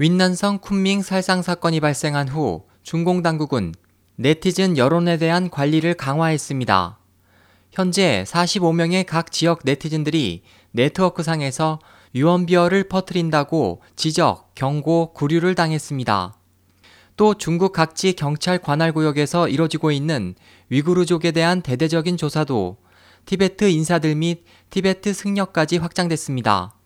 윈난성 쿤밍 살상 사건이 발생한 후 중공 당국은 네티즌 여론에 대한 관리를 강화했습니다. 현재 45명의 각 지역 네티즌들이 네트워크상에서 유언비어를 퍼뜨린다고 지적, 경고, 구류를 당했습니다. 또 중국 각지 경찰 관할 구역에서 이뤄지고 있는 위구르족에 대한 대대적인 조사도 티베트 인사들 및 티베트 승려까지 확장됐습니다.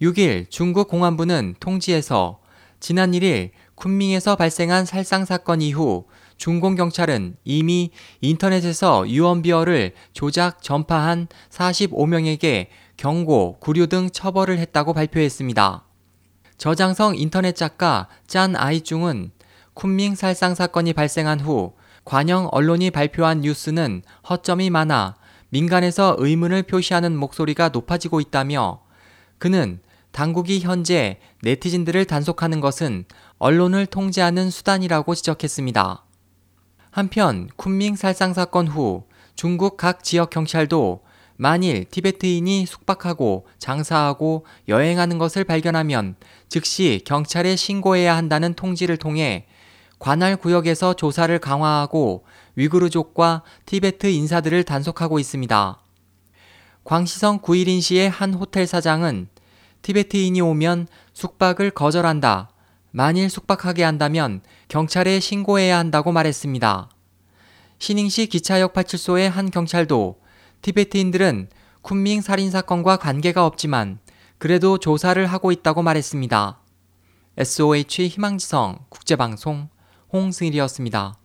6일 중국 공안부는 통지에서 지난 1일 쿤밍에서 발생한 살상 사건 이후 중공 경찰은 이미 인터넷에서 유언비어를 조작 전파한 45명에게 경고, 구류 등 처벌을 했다고 발표했습니다. 저장성 인터넷 작가 짠 아이중은 쿤밍 살상 사건이 발생한 후 관영 언론이 발표한 뉴스는 허점이 많아 민간에서 의문을 표시하는 목소리가 높아지고 있다며 그는 당국이 현재 네티즌들을 단속하는 것은 언론을 통제하는 수단이라고 지적했습니다. 한편 쿤밍 살상 사건 후 중국 각 지역 경찰도 만일 티베트인이 숙박하고 장사하고 여행하는 것을 발견하면 즉시 경찰에 신고해야 한다는 통지를 통해 관할 구역에서 조사를 강화하고 위구르족과 티베트 인사들을 단속하고 있습니다. 광시성 구일인시의 한 호텔 사장은 티베트인이 오면 숙박을 거절한다. 만일 숙박하게 한다면 경찰에 신고해야 한다고 말했습니다. 신ing시 기차역 파출소의 한 경찰도 티베트인들은 쿤밍 살인 사건과 관계가 없지만 그래도 조사를 하고 있다고 말했습니다. SOH 희망지성 국제방송 홍승일이었습니다.